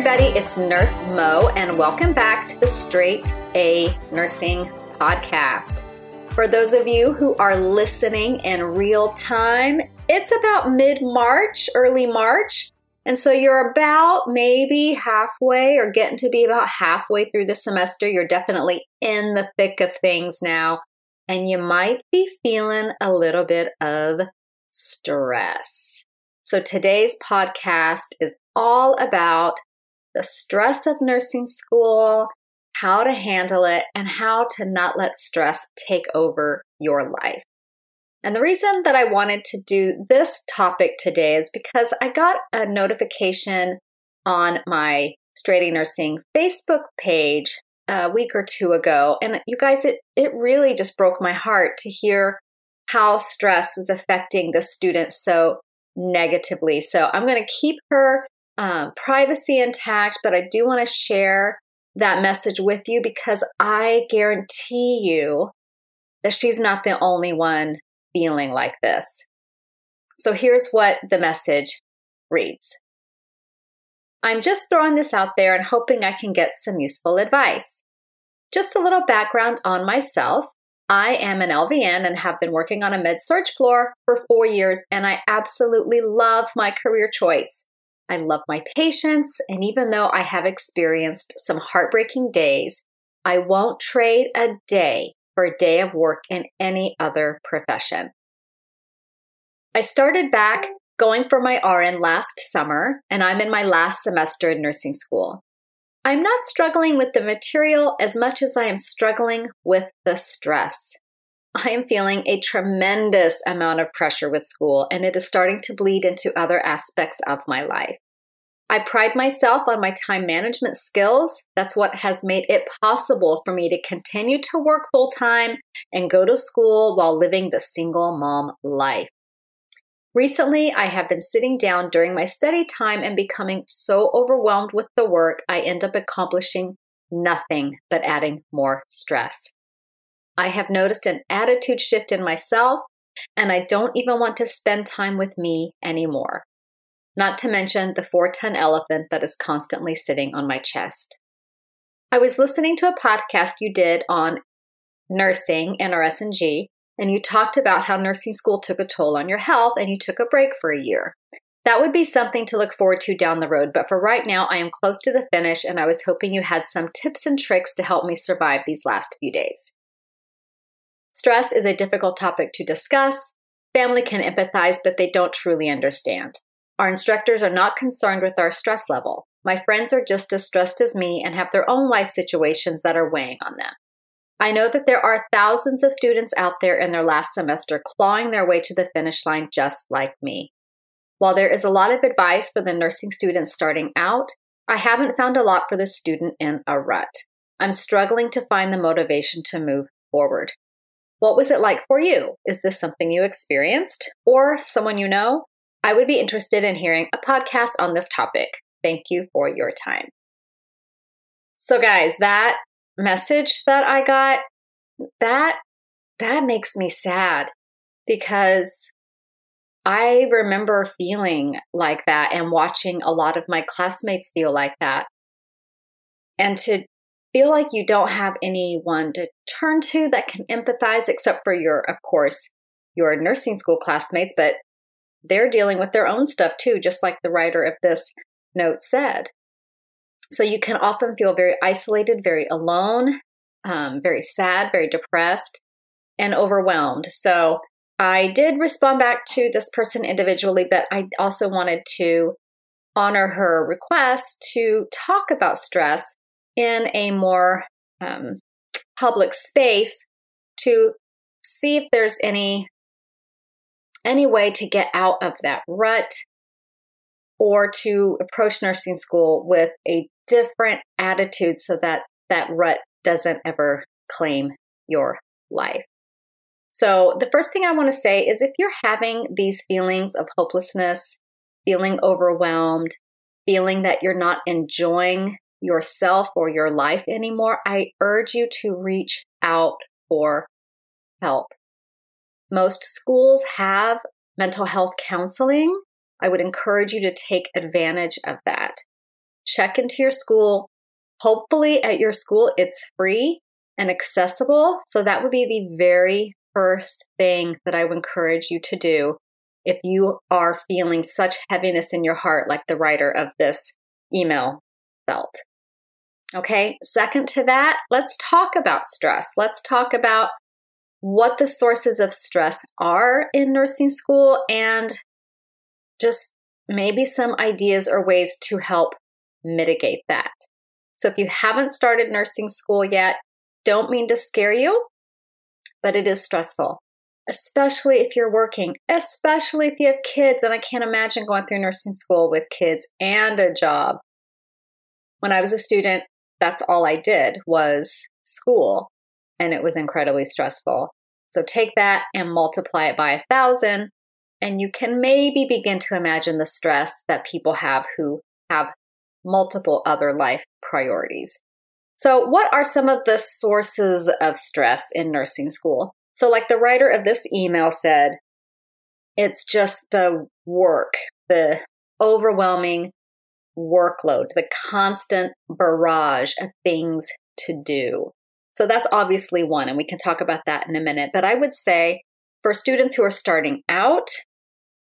Everybody, it's Nurse Mo, and welcome back to the Straight A Nursing Podcast. For those of you who are listening in real time, it's about mid March, early March. And so you're about maybe halfway or getting to be about halfway through the semester. You're definitely in the thick of things now. And you might be feeling a little bit of stress. So today's podcast is all about the stress of nursing school, how to handle it, and how to not let stress take over your life. And the reason that I wanted to do this topic today is because I got a notification on my Straight Nursing Facebook page a week or two ago. And you guys, it, it really just broke my heart to hear how stress was affecting the student so negatively. So I'm going to keep her um, privacy intact, but I do want to share that message with you because I guarantee you that she's not the only one feeling like this. So here's what the message reads I'm just throwing this out there and hoping I can get some useful advice. Just a little background on myself. I am an LVN and have been working on a med surg floor for four years, and I absolutely love my career choice. I love my patients, and even though I have experienced some heartbreaking days, I won't trade a day for a day of work in any other profession. I started back going for my RN last summer, and I'm in my last semester in nursing school. I'm not struggling with the material as much as I am struggling with the stress. I am feeling a tremendous amount of pressure with school, and it is starting to bleed into other aspects of my life. I pride myself on my time management skills. That's what has made it possible for me to continue to work full time and go to school while living the single mom life. Recently, I have been sitting down during my study time and becoming so overwhelmed with the work, I end up accomplishing nothing but adding more stress. I have noticed an attitude shift in myself, and I don't even want to spend time with me anymore. Not to mention the four ton elephant that is constantly sitting on my chest. I was listening to a podcast you did on nursing, NRSNG, and you talked about how nursing school took a toll on your health and you took a break for a year. That would be something to look forward to down the road, but for right now, I am close to the finish and I was hoping you had some tips and tricks to help me survive these last few days. Stress is a difficult topic to discuss. Family can empathize, but they don't truly understand. Our instructors are not concerned with our stress level. My friends are just as stressed as me and have their own life situations that are weighing on them. I know that there are thousands of students out there in their last semester clawing their way to the finish line just like me. While there is a lot of advice for the nursing students starting out, I haven't found a lot for the student in a rut. I'm struggling to find the motivation to move forward. What was it like for you? Is this something you experienced or someone you know? I would be interested in hearing a podcast on this topic. Thank you for your time. So guys, that message that I got, that that makes me sad because I remember feeling like that and watching a lot of my classmates feel like that. And to feel like you don't have anyone to turn to that can empathize, except for your, of course, your nursing school classmates, but they're dealing with their own stuff too, just like the writer of this note said. So you can often feel very isolated, very alone, um, very sad, very depressed, and overwhelmed. So I did respond back to this person individually, but I also wanted to honor her request to talk about stress in a more um, public space to see if there's any any way to get out of that rut or to approach nursing school with a different attitude so that that rut doesn't ever claim your life. So, the first thing I want to say is if you're having these feelings of hopelessness, feeling overwhelmed, feeling that you're not enjoying yourself or your life anymore, I urge you to reach out for help. Most schools have mental health counseling. I would encourage you to take advantage of that. Check into your school. Hopefully, at your school, it's free and accessible. So, that would be the very first thing that I would encourage you to do if you are feeling such heaviness in your heart, like the writer of this email felt. Okay, second to that, let's talk about stress. Let's talk about what the sources of stress are in nursing school and just maybe some ideas or ways to help mitigate that. So, if you haven't started nursing school yet, don't mean to scare you, but it is stressful, especially if you're working, especially if you have kids. And I can't imagine going through nursing school with kids and a job. When I was a student, that's all I did was school, and it was incredibly stressful. So take that and multiply it by a thousand, and you can maybe begin to imagine the stress that people have who have multiple other life priorities. So, what are some of the sources of stress in nursing school? So, like the writer of this email said, it's just the work, the overwhelming workload, the constant barrage of things to do. So, that's obviously one, and we can talk about that in a minute. But I would say for students who are starting out,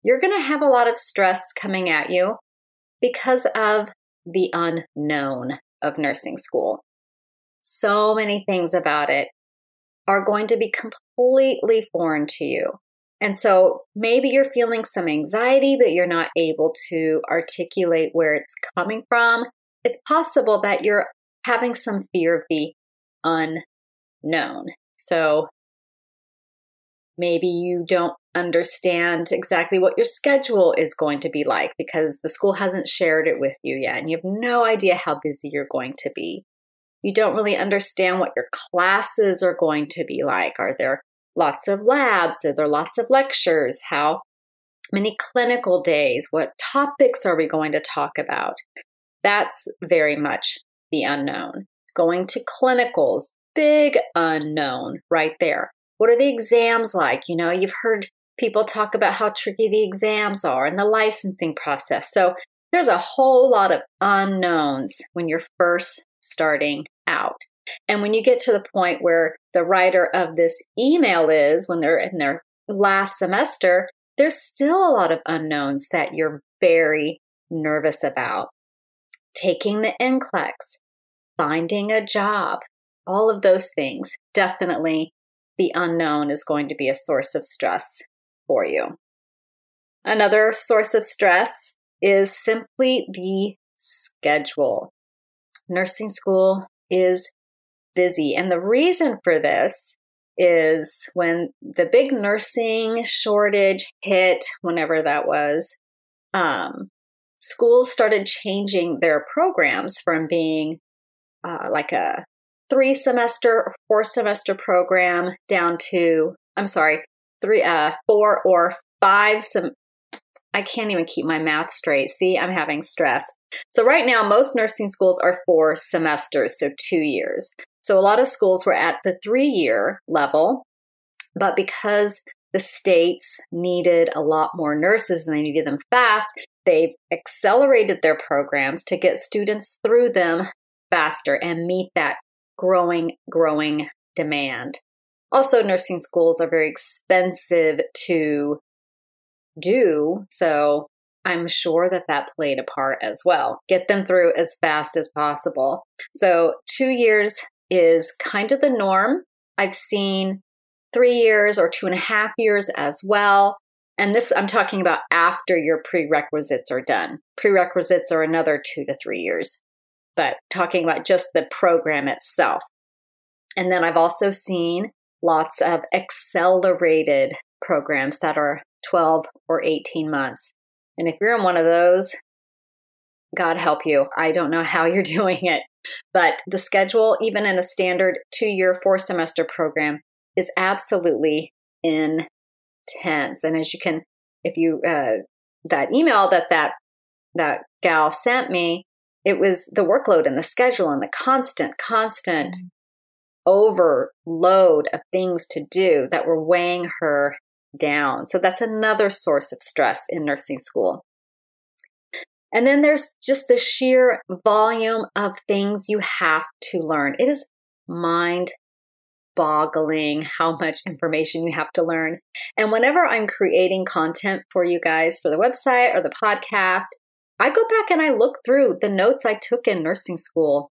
you're going to have a lot of stress coming at you because of the unknown of nursing school. So many things about it are going to be completely foreign to you. And so maybe you're feeling some anxiety, but you're not able to articulate where it's coming from. It's possible that you're having some fear of the unknown. So maybe you don't understand exactly what your schedule is going to be like because the school hasn't shared it with you yet and you have no idea how busy you're going to be. You don't really understand what your classes are going to be like. Are there lots of labs? Are there lots of lectures? How many clinical days? What topics are we going to talk about? That's very much the unknown. Going to clinicals, big unknown right there. What are the exams like? You know, you've heard people talk about how tricky the exams are and the licensing process. So there's a whole lot of unknowns when you're first starting out. And when you get to the point where the writer of this email is, when they're in their last semester, there's still a lot of unknowns that you're very nervous about. Taking the NCLEX, finding a job, all of those things. Definitely the unknown is going to be a source of stress for you. Another source of stress is simply the schedule. Nursing school is busy. And the reason for this is when the big nursing shortage hit, whenever that was, um, schools started changing their programs from being uh, like a three semester four semester program down to, I'm sorry, three, uh, four or five some. I can't even keep my math straight. See, I'm having stress. So right now, most nursing schools are four semesters, so two years. So a lot of schools were at the three year level, but because the states needed a lot more nurses and they needed them fast, they've accelerated their programs to get students through them faster and meet that growing, growing demand. Also, nursing schools are very expensive to do. So I'm sure that that played a part as well. Get them through as fast as possible. So, two years is kind of the norm. I've seen three years or two and a half years as well. And this, I'm talking about after your prerequisites are done. Prerequisites are another two to three years, but talking about just the program itself. And then I've also seen lots of accelerated programs that are 12 or 18 months. And if you're in one of those, God help you. I don't know how you're doing it, but the schedule, even in a standard two year, four semester program, is absolutely intense. And as you can, if you, uh, that email that that, that gal sent me, it was the workload and the schedule and the constant, constant mm-hmm. overload of things to do that were weighing her down. So that's another source of stress in nursing school. And then there's just the sheer volume of things you have to learn. It is mind boggling how much information you have to learn. And whenever I'm creating content for you guys for the website or the podcast, I go back and I look through the notes I took in nursing school.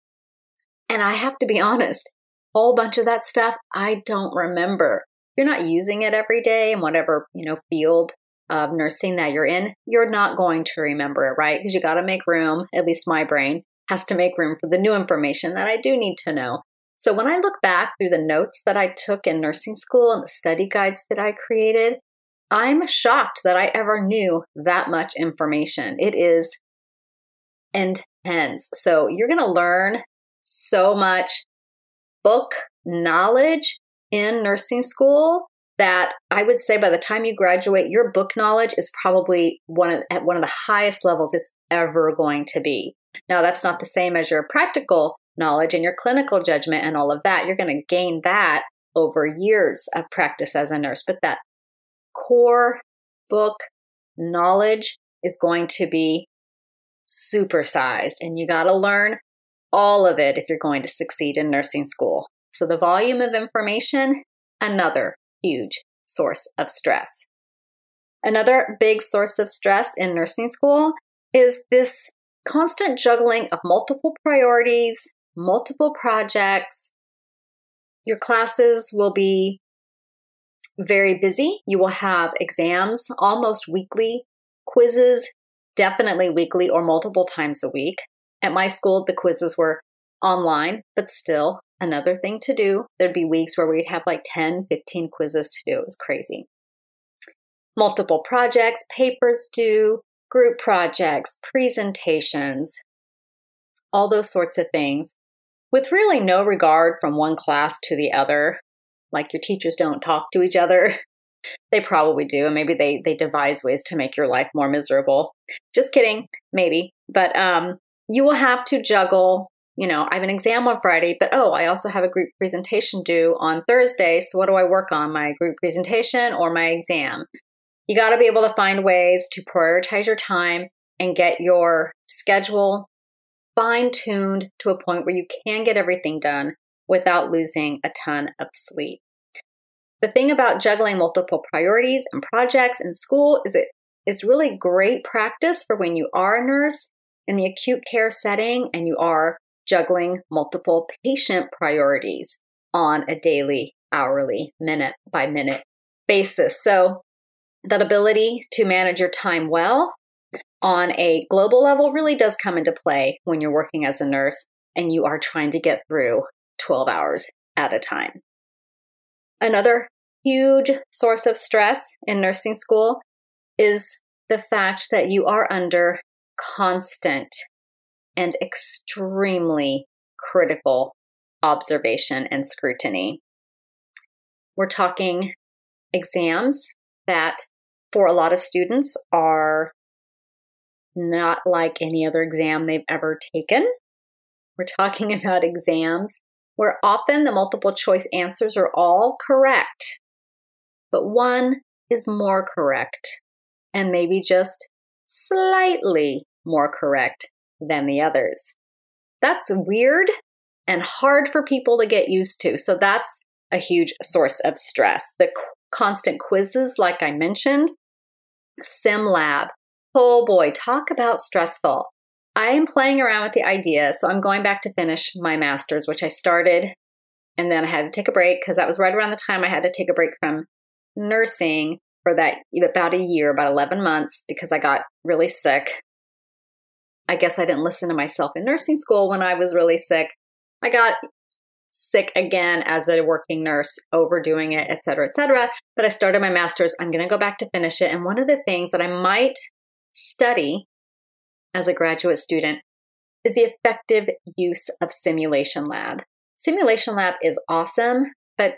And I have to be honest, a whole bunch of that stuff I don't remember. You're not using it every day in whatever, you know, field of nursing that you're in, you're not going to remember it, right? Because you got to make room, at least my brain has to make room for the new information that I do need to know. So when I look back through the notes that I took in nursing school and the study guides that I created, I'm shocked that I ever knew that much information. It is intense. So you're going to learn so much book knowledge in nursing school that I would say by the time you graduate, your book knowledge is probably one of, at one of the highest levels it's ever going to be. Now, that's not the same as your practical knowledge and your clinical judgment and all of that. You're going to gain that over years of practice as a nurse, but that core book knowledge is going to be supersized and you got to learn all of it if you're going to succeed in nursing school. So the volume of information, another huge source of stress. Another big source of stress in nursing school is this constant juggling of multiple priorities, multiple projects. Your classes will be very busy. You will have exams almost weekly, quizzes definitely weekly or multiple times a week. At my school, the quizzes were online, but still another thing to do. There'd be weeks where we'd have like 10, 15 quizzes to do. It was crazy. Multiple projects, papers due, group projects, presentations, all those sorts of things, with really no regard from one class to the other. Like your teachers don't talk to each other. They probably do, and maybe they they devise ways to make your life more miserable. Just kidding, maybe. But um, you will have to juggle you know, I have an exam on Friday, but oh, I also have a group presentation due on Thursday. So what do I work on? My group presentation or my exam? You got to be able to find ways to prioritize your time and get your schedule fine tuned to a point where you can get everything done without losing a ton of sleep. The thing about juggling multiple priorities and projects in school is it is really great practice for when you are a nurse in the acute care setting and you are juggling multiple patient priorities on a daily, hourly, minute by minute basis. So, that ability to manage your time well on a global level really does come into play when you're working as a nurse and you are trying to get through 12 hours at a time. Another huge source of stress in nursing school is the fact that you are under constant and extremely critical observation and scrutiny. We're talking exams that, for a lot of students, are not like any other exam they've ever taken. We're talking about exams where often the multiple choice answers are all correct, but one is more correct and maybe just slightly more correct than the others. That's weird and hard for people to get used to. So that's a huge source of stress. The constant quizzes, like I mentioned, SimLab. Oh boy, talk about stressful. I am playing around with the idea. So I'm going back to finish my master's, which I started and then I had to take a break because that was right around the time I had to take a break from nursing for that about a year, about 11 months, because I got really sick I guess I didn't listen to myself in nursing school when I was really sick. I got sick again as a working nurse, overdoing it, et cetera, et cetera. But I started my master's. I'm going to go back to finish it. And one of the things that I might study as a graduate student is the effective use of simulation lab. Simulation lab is awesome, but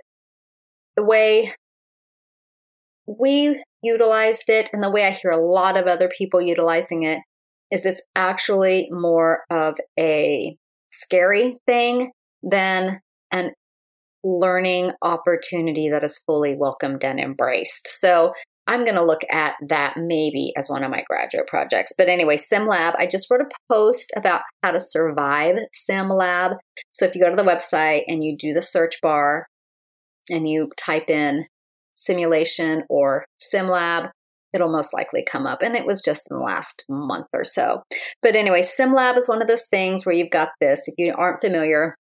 the way we utilized it and the way I hear a lot of other people utilizing it is it's actually more of a scary thing than an learning opportunity that is fully welcomed and embraced. So I'm going to look at that maybe as one of my graduate projects. But anyway, SimLab, I just wrote a post about how to survive SimLab. So if you go to the website and you do the search bar and you type in simulation or SimLab, it'll most likely come up. And it was just in the last month or so. But anyway, SimLab is one of those things where you've got this. If you aren't familiar,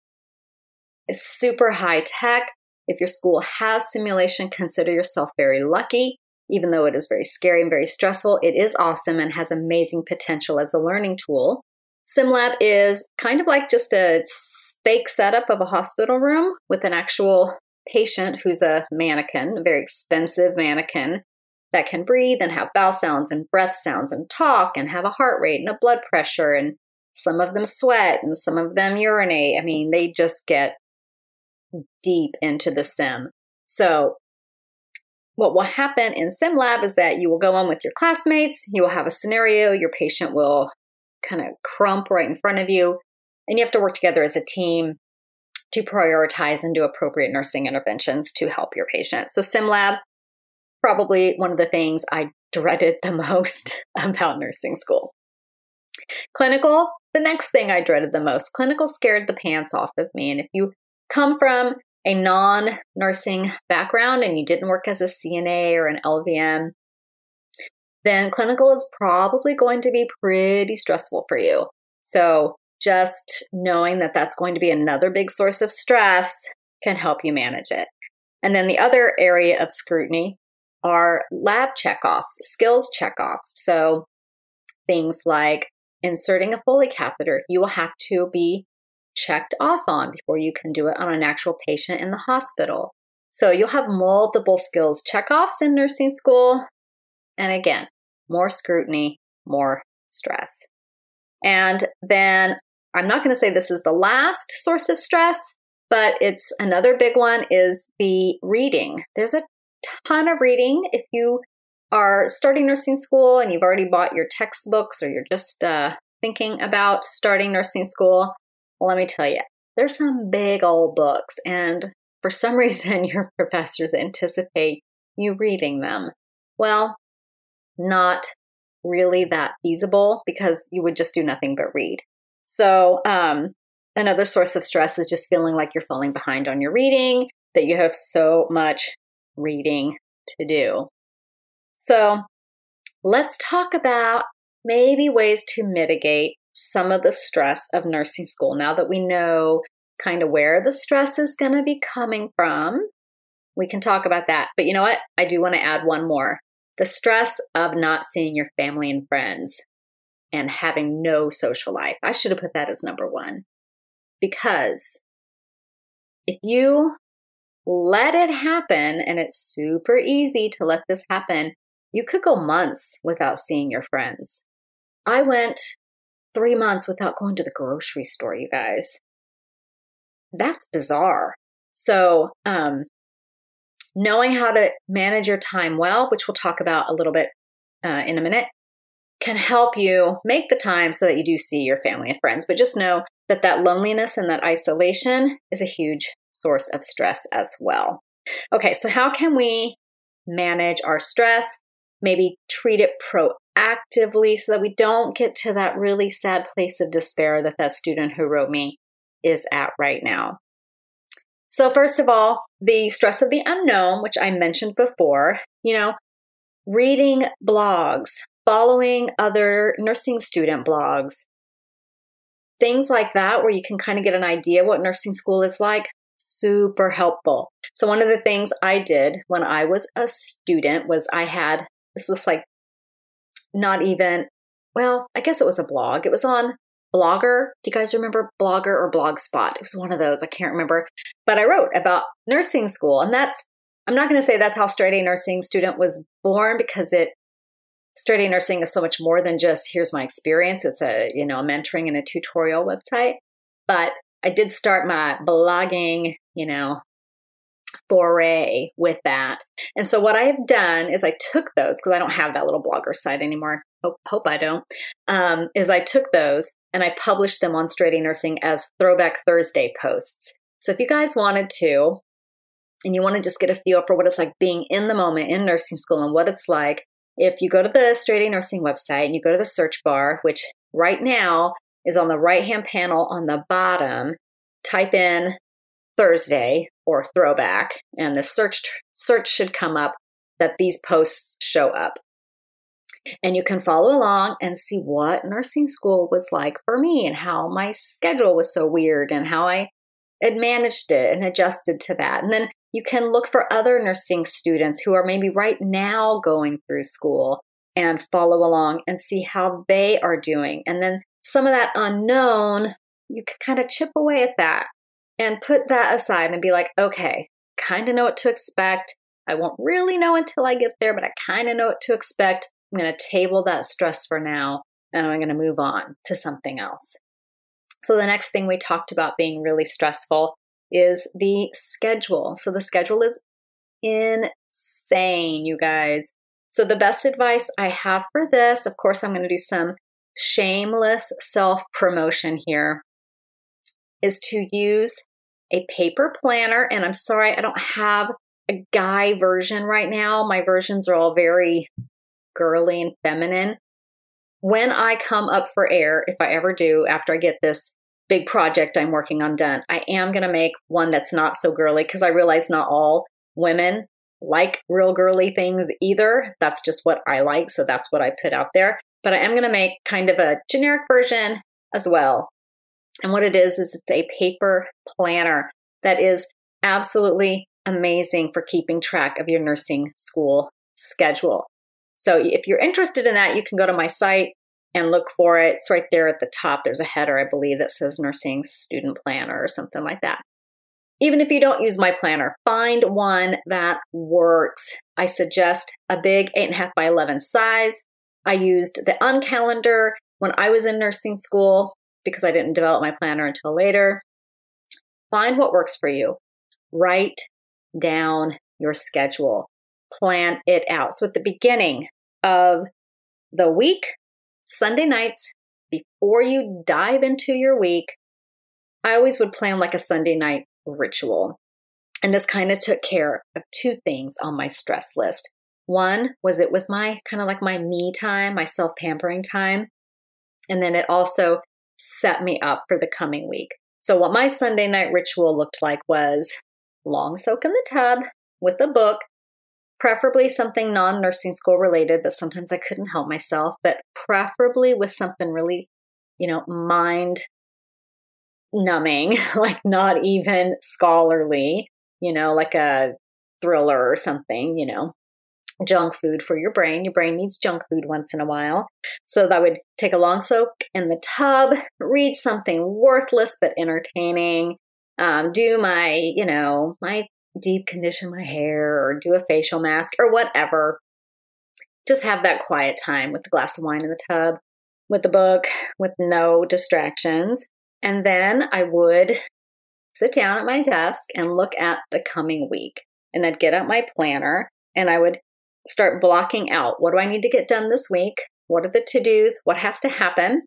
it's super high tech. If your school has simulation, consider yourself very lucky. Even though it is very scary and very stressful, it is awesome and has amazing potential as a learning tool. SimLab is kind of like just a fake setup of a hospital room with an actual patient who's a mannequin, a very expensive mannequin that can breathe and have bowel sounds and breath sounds and talk and have a heart rate and a blood pressure. And some of them sweat and some of them urinate. I mean, they just get deep into the sim. So, what will happen in SimLab is that you will go on with your classmates, you will have a scenario, your patient will kind of crump right in front of you, and you have to work together as a team to prioritize and do appropriate nursing interventions to help your patient. So, SimLab probably one of the things I dreaded the most about nursing school. Clinical, the next thing I dreaded the most. Clinical scared the pants off of me. And if you come from a non nursing background and you didn't work as a CNA or an LVN, then clinical is probably going to be pretty stressful for you. So, just knowing that that's going to be another big source of stress can help you manage it. And then the other area of scrutiny are lab checkoffs, skills checkoffs. So things like inserting a Foley catheter, you will have to be checked off on before you can do it on an actual patient in the hospital. So you'll have multiple skills checkoffs in nursing school. And again, more scrutiny, more stress. And then I'm not going to say this is the last source of stress, but it's another big one is the reading. There's a ton of reading. If you are starting nursing school and you've already bought your textbooks or you're just uh, thinking about starting nursing school, let me tell you, there's some big old books. And for some reason, your professors anticipate you reading them. Well, not really that feasible because you would just do nothing but read. So, um, another source of stress is just feeling like you're falling behind on your reading, that you have so much reading to do. So let's talk about maybe ways to mitigate some of the stress of nursing school now that we know kind of where the stress is going to be coming from. We can talk about that. But you know what? I do want to add one more the stress of not seeing your family and friends and having no social life. I should have put that as number one. Because if you let it happen. And it's super easy to let this happen. You could go months without seeing your friends. I went three months without going to the grocery store, you guys. That's bizarre. So, um, knowing how to manage your time well, which we'll talk about a little bit uh, in a minute, can help you make the time so that you do see your family and friends. But just know that that loneliness and that isolation is a huge source of stress as well. Okay, so how can we manage our stress? Maybe treat it proactively so that we don't get to that really sad place of despair that that student who wrote me is at right now. So, first of all, the stress of the unknown, which I mentioned before, you know, reading blogs, following other nursing student blogs, things like that, where you can kind of get an idea what nursing school is like super helpful. So, one of the things I did when I was a student was I had this was like not even, well, I guess it was a blog. It was on Blogger. Do you guys remember Blogger or Blogspot? It was one of those. I can't remember. But I wrote about nursing school. And that's, I'm not going to say that's how straight A nursing student was born because it, straight A nursing is so much more than just here's my experience. It's a, you know, a mentoring and a tutorial website. But I did start my blogging, you know, foray with that. And so what I have done is I took those because I don't have that little blogger site anymore. Hope, hope I don't. Um, is I took those and I published them on Straight A Nursing as Throwback Thursday posts. So if you guys wanted to, and you want to just get a feel for what it's like being in the moment in nursing school and what it's like, if you go to the Straight A Nursing website and you go to the search bar, which right now is on the right hand panel on the bottom, type in Thursday or throwback, and the search search should come up that these posts show up. And you can follow along and see what nursing school was like for me and how my schedule was so weird and how I had managed it and adjusted to that. And then you can look for other nursing students who are maybe right now going through school and follow along and see how they are doing. And then some of that unknown, you can kind of chip away at that and put that aside and be like, okay, kind of know what to expect. I won't really know until I get there, but I kind of know what to expect. I'm going to table that stress for now and I'm going to move on to something else. So, the next thing we talked about being really stressful is the schedule. So, the schedule is insane, you guys. So, the best advice I have for this, of course, I'm going to do some shameless self promotion here, is to use a paper planner. And I'm sorry, I don't have a guy version right now. My versions are all very girly and feminine. When I come up for air, if I ever do, after I get this big project I'm working on done, I am going to make one that's not so girly because I realize not all women like real girly things either. That's just what I like. So that's what I put out there. But I am going to make kind of a generic version as well. And what it is, is it's a paper planner that is absolutely amazing for keeping track of your nursing school schedule. So if you're interested in that, you can go to my site and look for it. It's right there at the top. There's a header, I believe, that says nursing student planner or something like that. Even if you don't use my planner, find one that works. I suggest a big 8.5 by 11 size. I used the uncalendar when I was in nursing school because I didn't develop my planner until later. Find what works for you. Write down your schedule. Plan it out. So at the beginning of the week, Sunday nights, before you dive into your week, I always would plan like a Sunday night ritual. And this kind of took care of two things on my stress list. One was it was my kind of like my me time, my self pampering time. And then it also set me up for the coming week. So, what my Sunday night ritual looked like was long soak in the tub with a book, preferably something non nursing school related, but sometimes I couldn't help myself, but preferably with something really, you know, mind numbing, like not even scholarly, you know, like a thriller or something, you know, junk food for your brain. Your brain needs junk food once in a while. So that would take a long soak in the tub, read something worthless but entertaining, um, do my, you know, my deep condition my hair or do a facial mask or whatever. Just have that quiet time with a glass of wine in the tub, with the book, with no distractions. And then I would sit down at my desk and look at the coming week. And I'd get out my planner and I would start blocking out what do I need to get done this week? What are the to dos? What has to happen?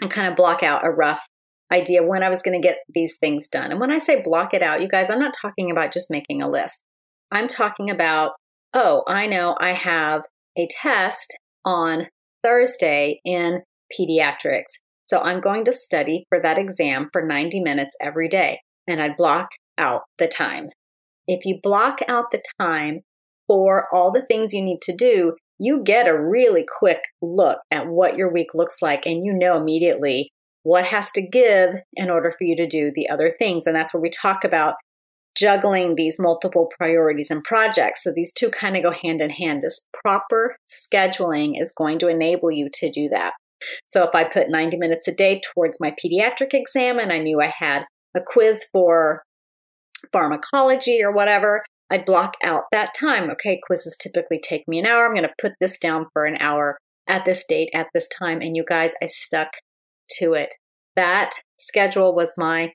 And kind of block out a rough idea when I was going to get these things done. And when I say block it out, you guys, I'm not talking about just making a list. I'm talking about, oh, I know I have a test on Thursday in pediatrics. So I'm going to study for that exam for 90 minutes every day. And I'd block out the time. If you block out the time, for all the things you need to do, you get a really quick look at what your week looks like and you know immediately what has to give in order for you to do the other things. And that's where we talk about juggling these multiple priorities and projects. So these two kind of go hand in hand. This proper scheduling is going to enable you to do that. So if I put 90 minutes a day towards my pediatric exam and I knew I had a quiz for pharmacology or whatever, I'd block out that time. Okay, quizzes typically take me an hour. I'm going to put this down for an hour at this date, at this time. And you guys, I stuck to it. That schedule was my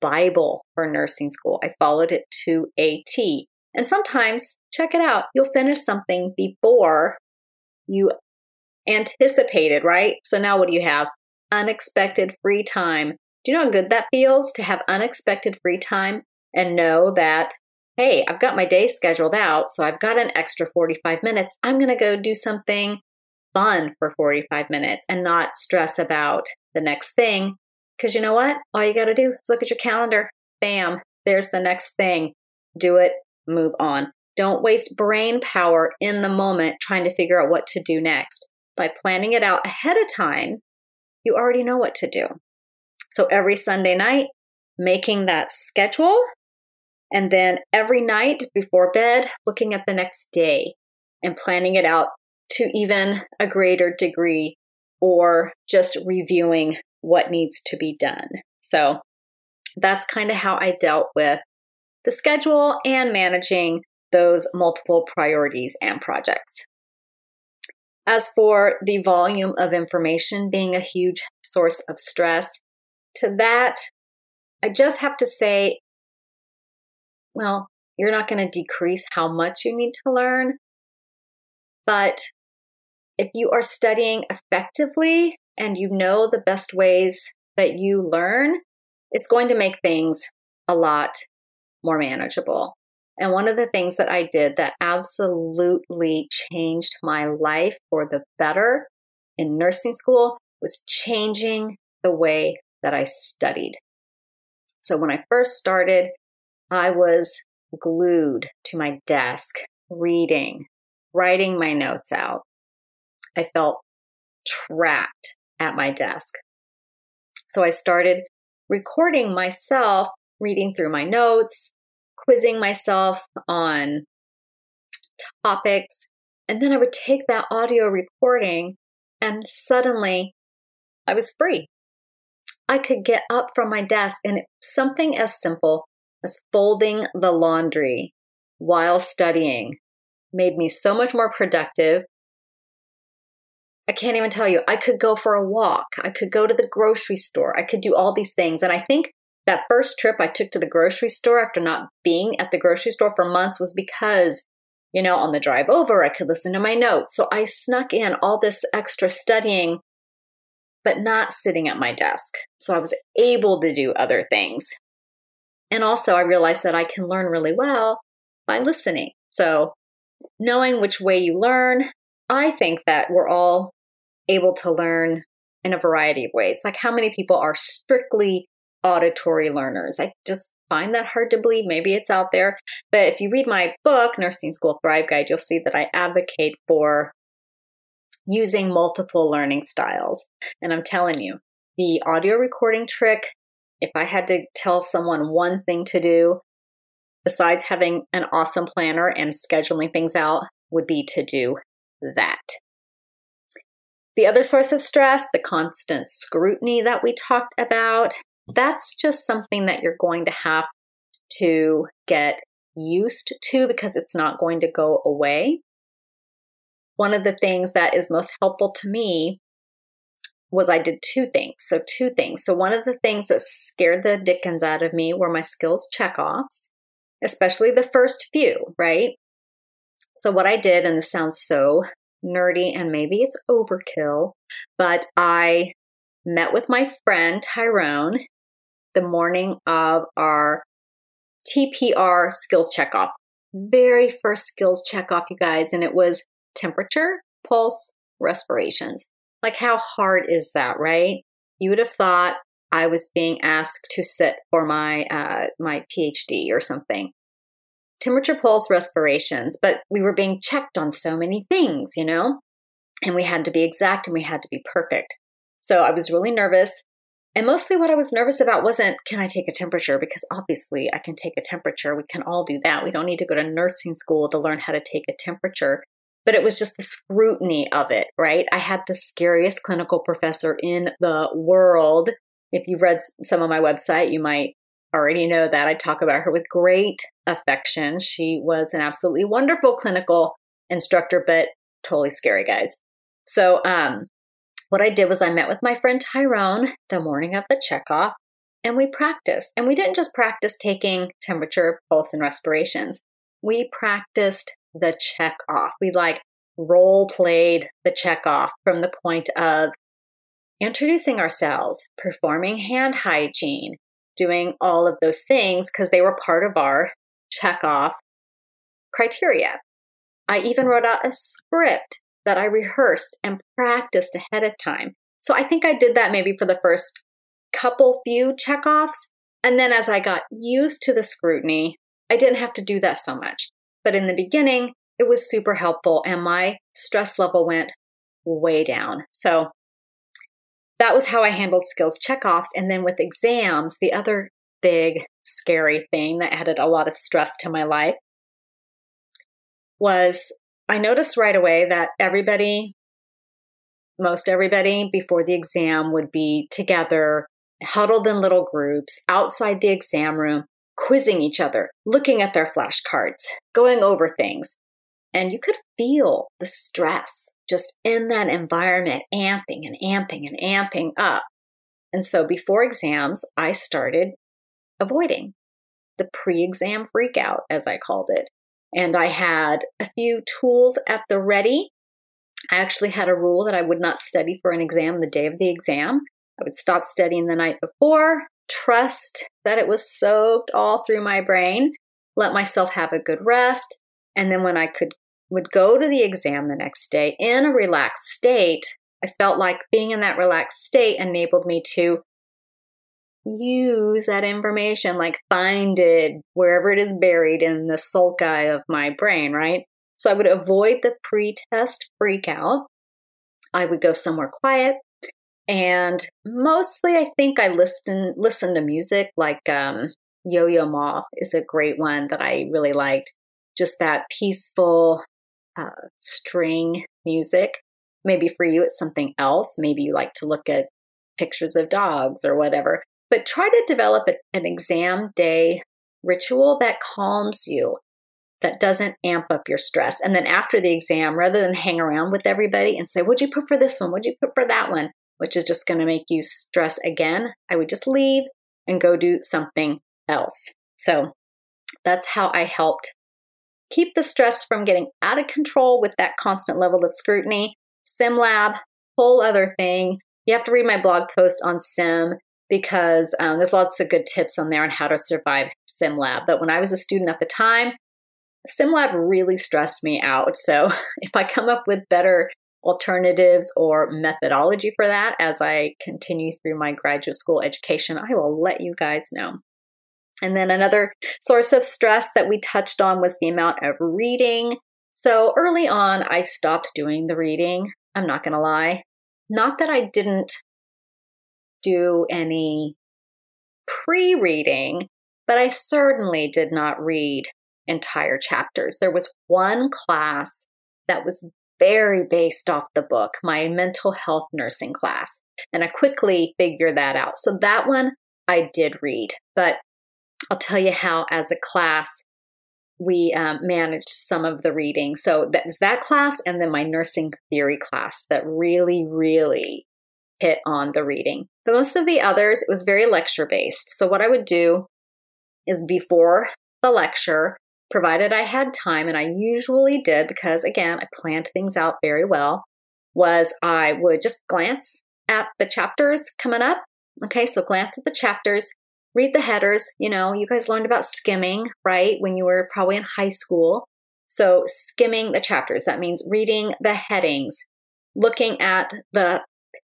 Bible for nursing school. I followed it to a T. And sometimes, check it out, you'll finish something before you anticipated, right? So now what do you have? Unexpected free time. Do you know how good that feels to have unexpected free time and know that, hey, I've got my day scheduled out, so I've got an extra 45 minutes. I'm going to go do something fun for 45 minutes and not stress about the next thing. Because you know what? All you got to do is look at your calendar. Bam, there's the next thing. Do it, move on. Don't waste brain power in the moment trying to figure out what to do next. By planning it out ahead of time, you already know what to do. So every Sunday night, making that schedule, and then every night before bed, looking at the next day and planning it out to even a greater degree, or just reviewing what needs to be done. So that's kind of how I dealt with the schedule and managing those multiple priorities and projects. As for the volume of information being a huge source of stress, to that, I just have to say, well, you're not going to decrease how much you need to learn. But if you are studying effectively and you know the best ways that you learn, it's going to make things a lot more manageable. And one of the things that I did that absolutely changed my life for the better in nursing school was changing the way that I studied. So when I first started, I was glued to my desk, reading, writing my notes out. I felt trapped at my desk. So I started recording myself reading through my notes, quizzing myself on topics. And then I would take that audio recording and suddenly I was free. I could get up from my desk and something as simple as folding the laundry while studying made me so much more productive. I can't even tell you. I could go for a walk. I could go to the grocery store. I could do all these things. And I think that first trip I took to the grocery store after not being at the grocery store for months was because, you know, on the drive over, I could listen to my notes. So I snuck in all this extra studying, but not sitting at my desk. So I was able to do other things. And also, I realized that I can learn really well by listening. So, knowing which way you learn, I think that we're all able to learn in a variety of ways. Like, how many people are strictly auditory learners. I just find that hard to believe. Maybe it's out there. But if you read my book, Nursing School Thrive Guide, you'll see that I advocate for using multiple learning styles. And I'm telling you, the audio recording trick, if I had to tell someone one thing to do, besides having an awesome planner and scheduling things out, would be to do that. The other source of stress, the constant scrutiny that we talked about, that's just something that you're going to have to get used to because it's not going to go away. One of the things that is most helpful to me was I did two things. So, two things. So, one of the things that scared the dickens out of me were my skills checkoffs, especially the first few, right? So, what I did, and this sounds so nerdy and maybe it's overkill, but I met with my friend Tyrone the morning of our TPR skills checkoff. Very first skills checkoff, you guys, and it was temperature, pulse, respirations. Like, how hard is that, right? You would have thought I was being asked to sit for my uh, my PhD or something. Temperature, pulse, respirations, but we were being checked on so many things, you know, and we had to be exact and we had to be perfect. So I was really nervous. And mostly what I was nervous about wasn't, can I take a temperature? Because obviously I can take a temperature. We can all do that. We don't need to go to nursing school to learn how to take a temperature. But it was just the scrutiny of it, right? I had the scariest clinical professor in the world. If you've read some of my website, you might already know that. I talk about her with great affection. She was an absolutely wonderful clinical instructor, but totally scary, guys. So, um, what I did was I met with my friend Tyrone the morning of the checkoff and we practiced. And we didn't just practice taking temperature, pulse, and respirations. We practiced the check off. We like role played the check off from the point of introducing ourselves, performing hand hygiene, doing all of those things because they were part of our check off criteria. I even wrote out a script that I rehearsed and practiced ahead of time. So I think I did that maybe for the first couple few checkoffs. And then as I got used to the scrutiny, I didn't have to do that so much. But in the beginning, it was super helpful and my stress level went way down. So that was how I handled skills checkoffs. And then with exams, the other big scary thing that added a lot of stress to my life was I noticed right away that everybody, most everybody before the exam would be together, huddled in little groups outside the exam room, quizzing each other, looking at their flashcards, going over things. And you could feel the stress just in that environment, amping and amping and amping up. And so before exams, I started avoiding the pre exam freakout, as I called it. And I had a few tools at the ready. I actually had a rule that I would not study for an exam the day of the exam. I would stop studying the night before, trust that it was soaked all through my brain, let myself have a good rest, and then when I could would go to the exam the next day in a relaxed state, I felt like being in that relaxed state enabled me to use that information, like find it wherever it is buried in the sulci of my brain, right? So I would avoid the pre test freak out. I would go somewhere quiet, and mostly, I think I listen listen to music like um, Yo Yo Ma is a great one that I really liked. Just that peaceful uh, string music. Maybe for you, it's something else. Maybe you like to look at pictures of dogs or whatever. But try to develop an exam day ritual that calms you, that doesn't amp up your stress. And then after the exam, rather than hang around with everybody and say, What'd you put for this one? What'd you put for that one? Which is just going to make you stress again, I would just leave and go do something else. So that's how I helped keep the stress from getting out of control with that constant level of scrutiny. SimLab, whole other thing. You have to read my blog post on Sim because um, there's lots of good tips on there on how to survive SimLab. But when I was a student at the time, SimLab really stressed me out. So if I come up with better alternatives or methodology for that as I continue through my graduate school education, I will let you guys know. And then another source of stress that we touched on was the amount of reading. So early on, I stopped doing the reading. I'm not going to lie. Not that I didn't do any pre reading, but I certainly did not read entire chapters. There was one class that was very based off the book, my mental health nursing class. And I quickly figured that out. So that one I did read, but I'll tell you how, as a class, we um, managed some of the reading. So that was that class, and then my nursing theory class that really, really hit on the reading. But most of the others, it was very lecture based. So what I would do is before the lecture, provided I had time, and I usually did because, again, I planned things out very well, was I would just glance at the chapters coming up. Okay, so glance at the chapters, read the headers. You know, you guys learned about skimming, right? When you were probably in high school. So, skimming the chapters, that means reading the headings, looking at the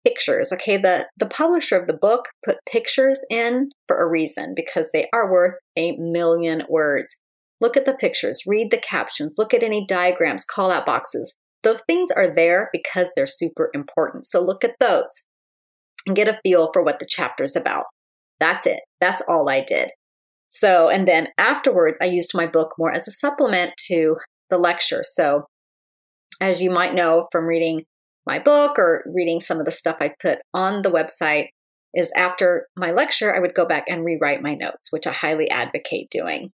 pictures. Okay, the, the publisher of the book put pictures in for a reason because they are worth a million words. Look at the pictures, read the captions, look at any diagrams, call out boxes. Those things are there because they're super important. So look at those and get a feel for what the chapter's about. That's it. That's all I did. So, and then afterwards, I used my book more as a supplement to the lecture. So as you might know from reading my book or reading some of the stuff I put on the website, is after my lecture, I would go back and rewrite my notes, which I highly advocate doing.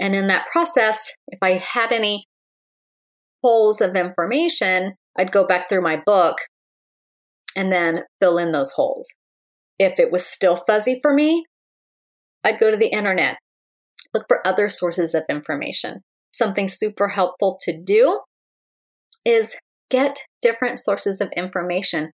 And in that process, if I had any holes of information, I'd go back through my book and then fill in those holes. If it was still fuzzy for me, I'd go to the internet, look for other sources of information. Something super helpful to do is get different sources of information,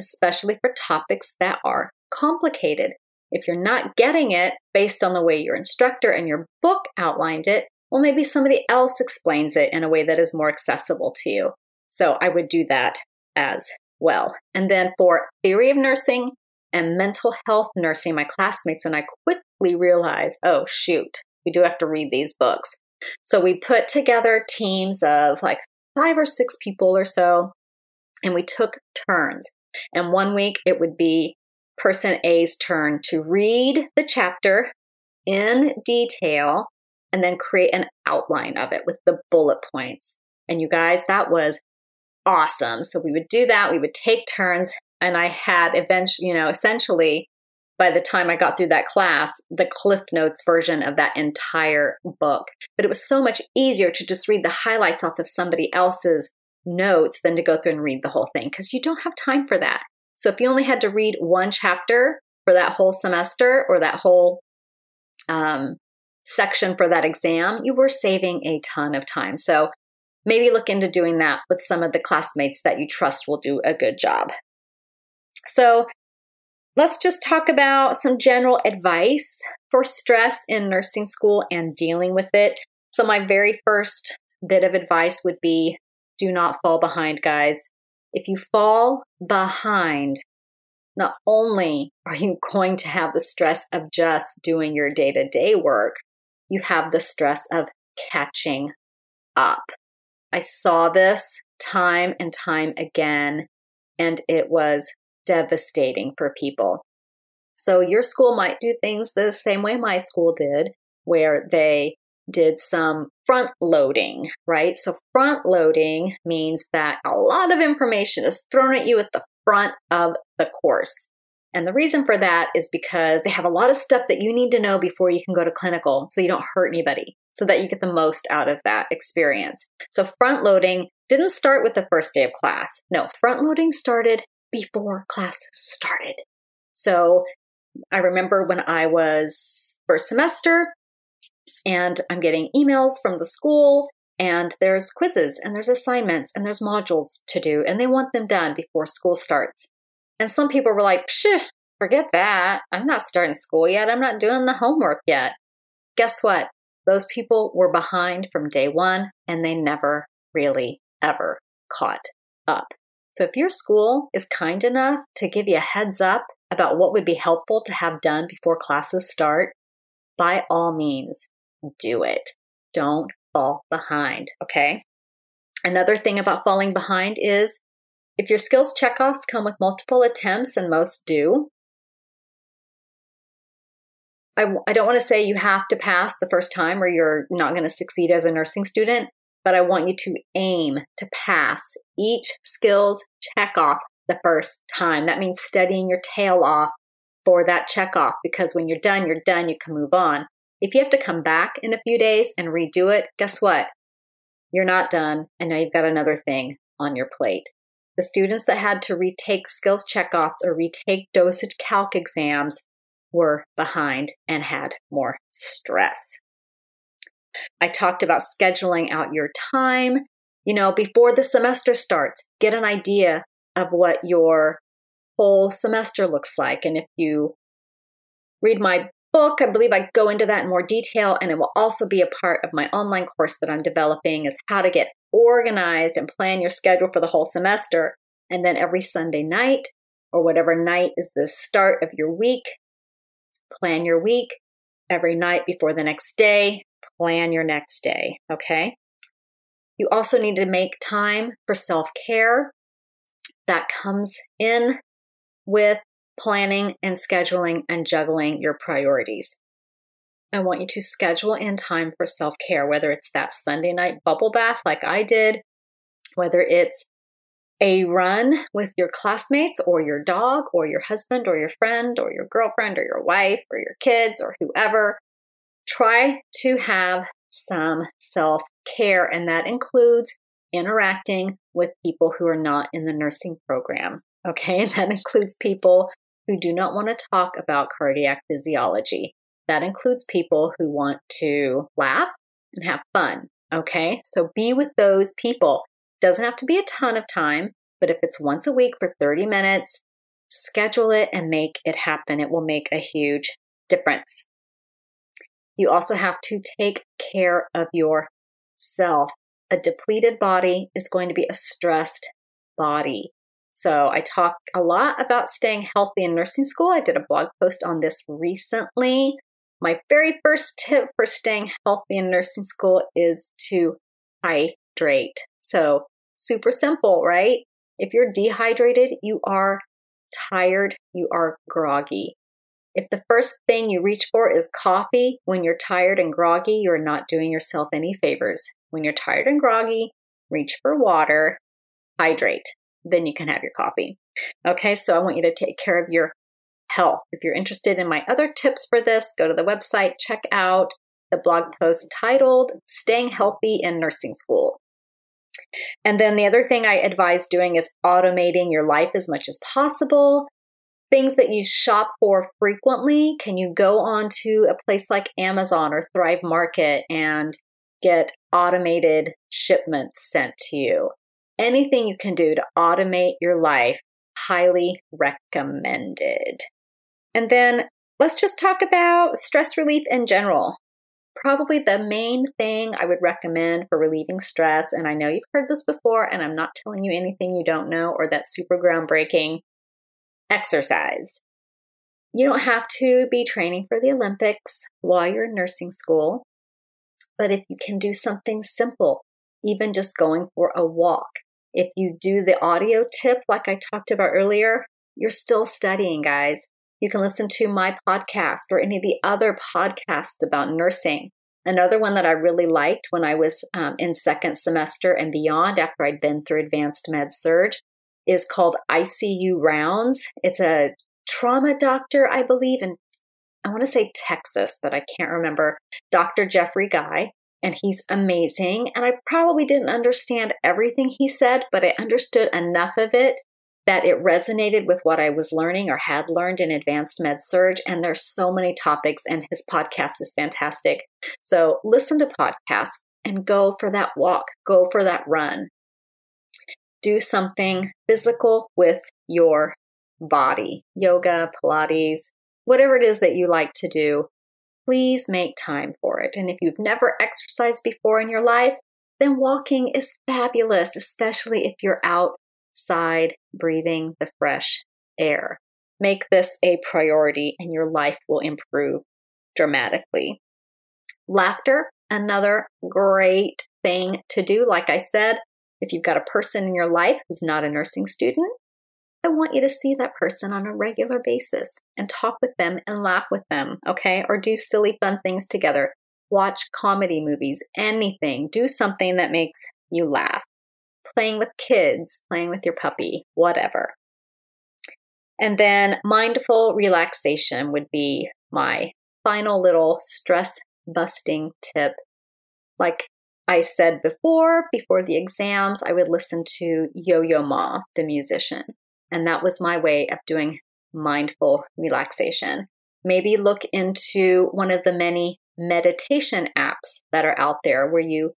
especially for topics that are complicated. If you're not getting it based on the way your instructor and your book outlined it, well, maybe somebody else explains it in a way that is more accessible to you. So I would do that as well. And then for theory of nursing and mental health nursing, my classmates and I quickly realized, oh, shoot, we do have to read these books. So we put together teams of like five or six people or so, and we took turns. And one week it would be person A's turn to read the chapter in detail and then create an outline of it with the bullet points. And you guys, that was awesome. So we would do that. We would take turns. And I had eventually, you know, essentially by the time I got through that class, the Cliff Notes version of that entire book. But it was so much easier to just read the highlights off of somebody else's notes than to go through and read the whole thing because you don't have time for that. So if you only had to read one chapter for that whole semester or that whole um, section for that exam, you were saving a ton of time. So maybe look into doing that with some of the classmates that you trust will do a good job. So let's just talk about some general advice for stress in nursing school and dealing with it. So, my very first bit of advice would be do not fall behind, guys. If you fall behind, not only are you going to have the stress of just doing your day to day work, you have the stress of catching up. I saw this time and time again, and it was devastating for people. So, your school might do things the same way my school did, where they did some front loading, right? So, front loading means that a lot of information is thrown at you at the front of the course. And the reason for that is because they have a lot of stuff that you need to know before you can go to clinical so you don't hurt anybody, so that you get the most out of that experience. So, front loading didn't start with the first day of class. No, front loading started before class started. So, I remember when I was first semester and I'm getting emails from the school and there's quizzes and there's assignments and there's modules to do and they want them done before school starts. And some people were like, Psh, forget that. I'm not starting school yet. I'm not doing the homework yet. Guess what? Those people were behind from day one and they never really ever caught up. So if your school is kind enough to give you a heads up about what would be helpful to have done before classes start, by all means, do it. Don't fall behind, okay? Another thing about falling behind is if your skills checkoffs come with multiple attempts, and most do, I, I don't want to say you have to pass the first time or you're not going to succeed as a nursing student, but I want you to aim to pass each skills checkoff the first time. That means studying your tail off for that checkoff because when you're done, you're done, you can move on. If you have to come back in a few days and redo it, guess what? You're not done, and now you've got another thing on your plate. The students that had to retake skills checkoffs or retake dosage calc exams were behind and had more stress. I talked about scheduling out your time. You know, before the semester starts, get an idea of what your whole semester looks like. And if you read my book, I believe I go into that in more detail, and it will also be a part of my online course that I'm developing is how to get organized and plan your schedule for the whole semester. And then every Sunday night or whatever night is the start of your week, plan your week. Every night before the next day, plan your next day. Okay. You also need to make time for self care. That comes in with planning and scheduling and juggling your priorities. I want you to schedule in time for self care, whether it's that Sunday night bubble bath like I did, whether it's a run with your classmates or your dog or your husband or your friend or your girlfriend or your wife or your kids or whoever. Try to have some self care, and that includes interacting with people who are not in the nursing program. Okay, and that includes people who do not want to talk about cardiac physiology. That includes people who want to laugh and have fun. Okay, so be with those people. Doesn't have to be a ton of time, but if it's once a week for 30 minutes, schedule it and make it happen. It will make a huge difference. You also have to take care of yourself. A depleted body is going to be a stressed body. So, I talk a lot about staying healthy in nursing school. I did a blog post on this recently. My very first tip for staying healthy in nursing school is to hydrate. So, super simple, right? If you're dehydrated, you are tired, you are groggy. If the first thing you reach for is coffee when you're tired and groggy, you're not doing yourself any favors. When you're tired and groggy, reach for water, hydrate, then you can have your coffee. Okay, so I want you to take care of your health. If you're interested in my other tips for this, go to the website, check out the blog post titled Staying Healthy in Nursing School. And then the other thing I advise doing is automating your life as much as possible. Things that you shop for frequently, can you go on to a place like Amazon or Thrive Market and get automated shipments sent to you? Anything you can do to automate your life, highly recommended. And then let's just talk about stress relief in general probably the main thing I would recommend for relieving stress, and I know you've heard this before, and I'm not telling you anything you don't know or that's super groundbreaking exercise. You don't have to be training for the Olympics while you're in nursing school, but if you can do something simple, even just going for a walk, if you do the audio tip like I talked about earlier, you're still studying, guys. You can listen to my podcast or any of the other podcasts about nursing. Another one that I really liked when I was um, in second semester and beyond, after I'd been through advanced med surg is called ICU Rounds. It's a trauma doctor, I believe, in I want to say Texas, but I can't remember. Dr. Jeffrey Guy, and he's amazing. And I probably didn't understand everything he said, but I understood enough of it that it resonated with what I was learning or had learned in advanced med surg. And there's so many topics, and his podcast is fantastic. So listen to podcasts and go for that walk, go for that run. Do something physical with your body yoga, Pilates, whatever it is that you like to do. Please make time for it. And if you've never exercised before in your life, then walking is fabulous, especially if you're outside, breathing the fresh air. Make this a priority and your life will improve dramatically. Laughter, another great thing to do. Like I said, if you've got a person in your life who's not a nursing student, I want you to see that person on a regular basis and talk with them and laugh with them, okay? Or do silly, fun things together. Watch comedy movies, anything. Do something that makes you laugh playing with kids, playing with your puppy, whatever. And then mindful relaxation would be my final little stress busting tip. Like I said before, before the exams, I would listen to Yo Yo Ma, the musician. And that was my way of doing mindful relaxation. Maybe look into one of the many meditation apps that are out there where you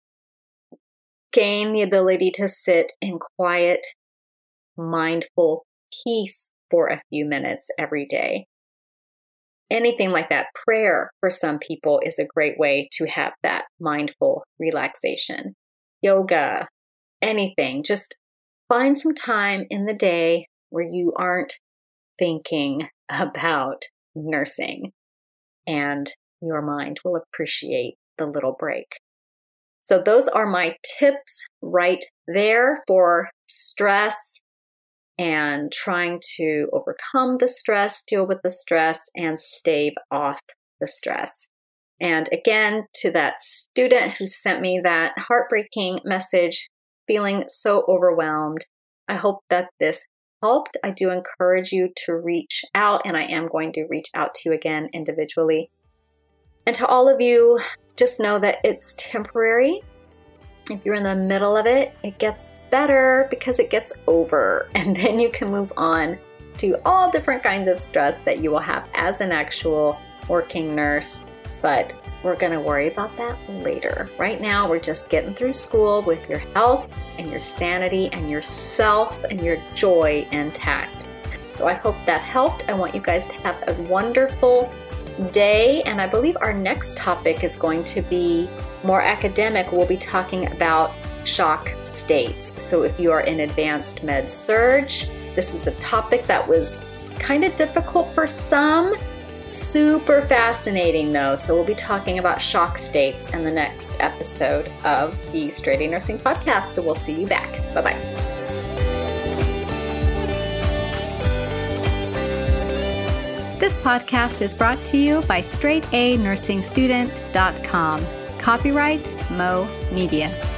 gain the ability to sit in quiet, mindful peace for a few minutes every day. Anything like that. Prayer for some people is a great way to have that mindful relaxation. Yoga, anything. Just find some time in the day where you aren't thinking about nursing and your mind will appreciate the little break. So, those are my tips right there for stress and trying to overcome the stress, deal with the stress, and stave off the stress. And again, to that student who sent me that heartbreaking message, feeling so overwhelmed. I hope that this helped. I do encourage you to reach out, and I am going to reach out to you again individually. And to all of you, just know that it's temporary. If you're in the middle of it, it gets better because it gets over, and then you can move on to all different kinds of stress that you will have as an actual working nurse. But we're going to worry about that later. Right now, we're just getting through school with your health and your sanity and your self and your joy intact. So I hope that helped. I want you guys to have a wonderful day. And I believe our next topic is going to be more academic. We'll be talking about shock states. So if you are in advanced med surg, this is a topic that was kind of difficult for some Super fascinating though. So we'll be talking about shock states in the next episode of the Straight A Nursing Podcast. So we'll see you back. Bye bye. This podcast is brought to you by straightanursingstudent.com. Copyright Mo Media.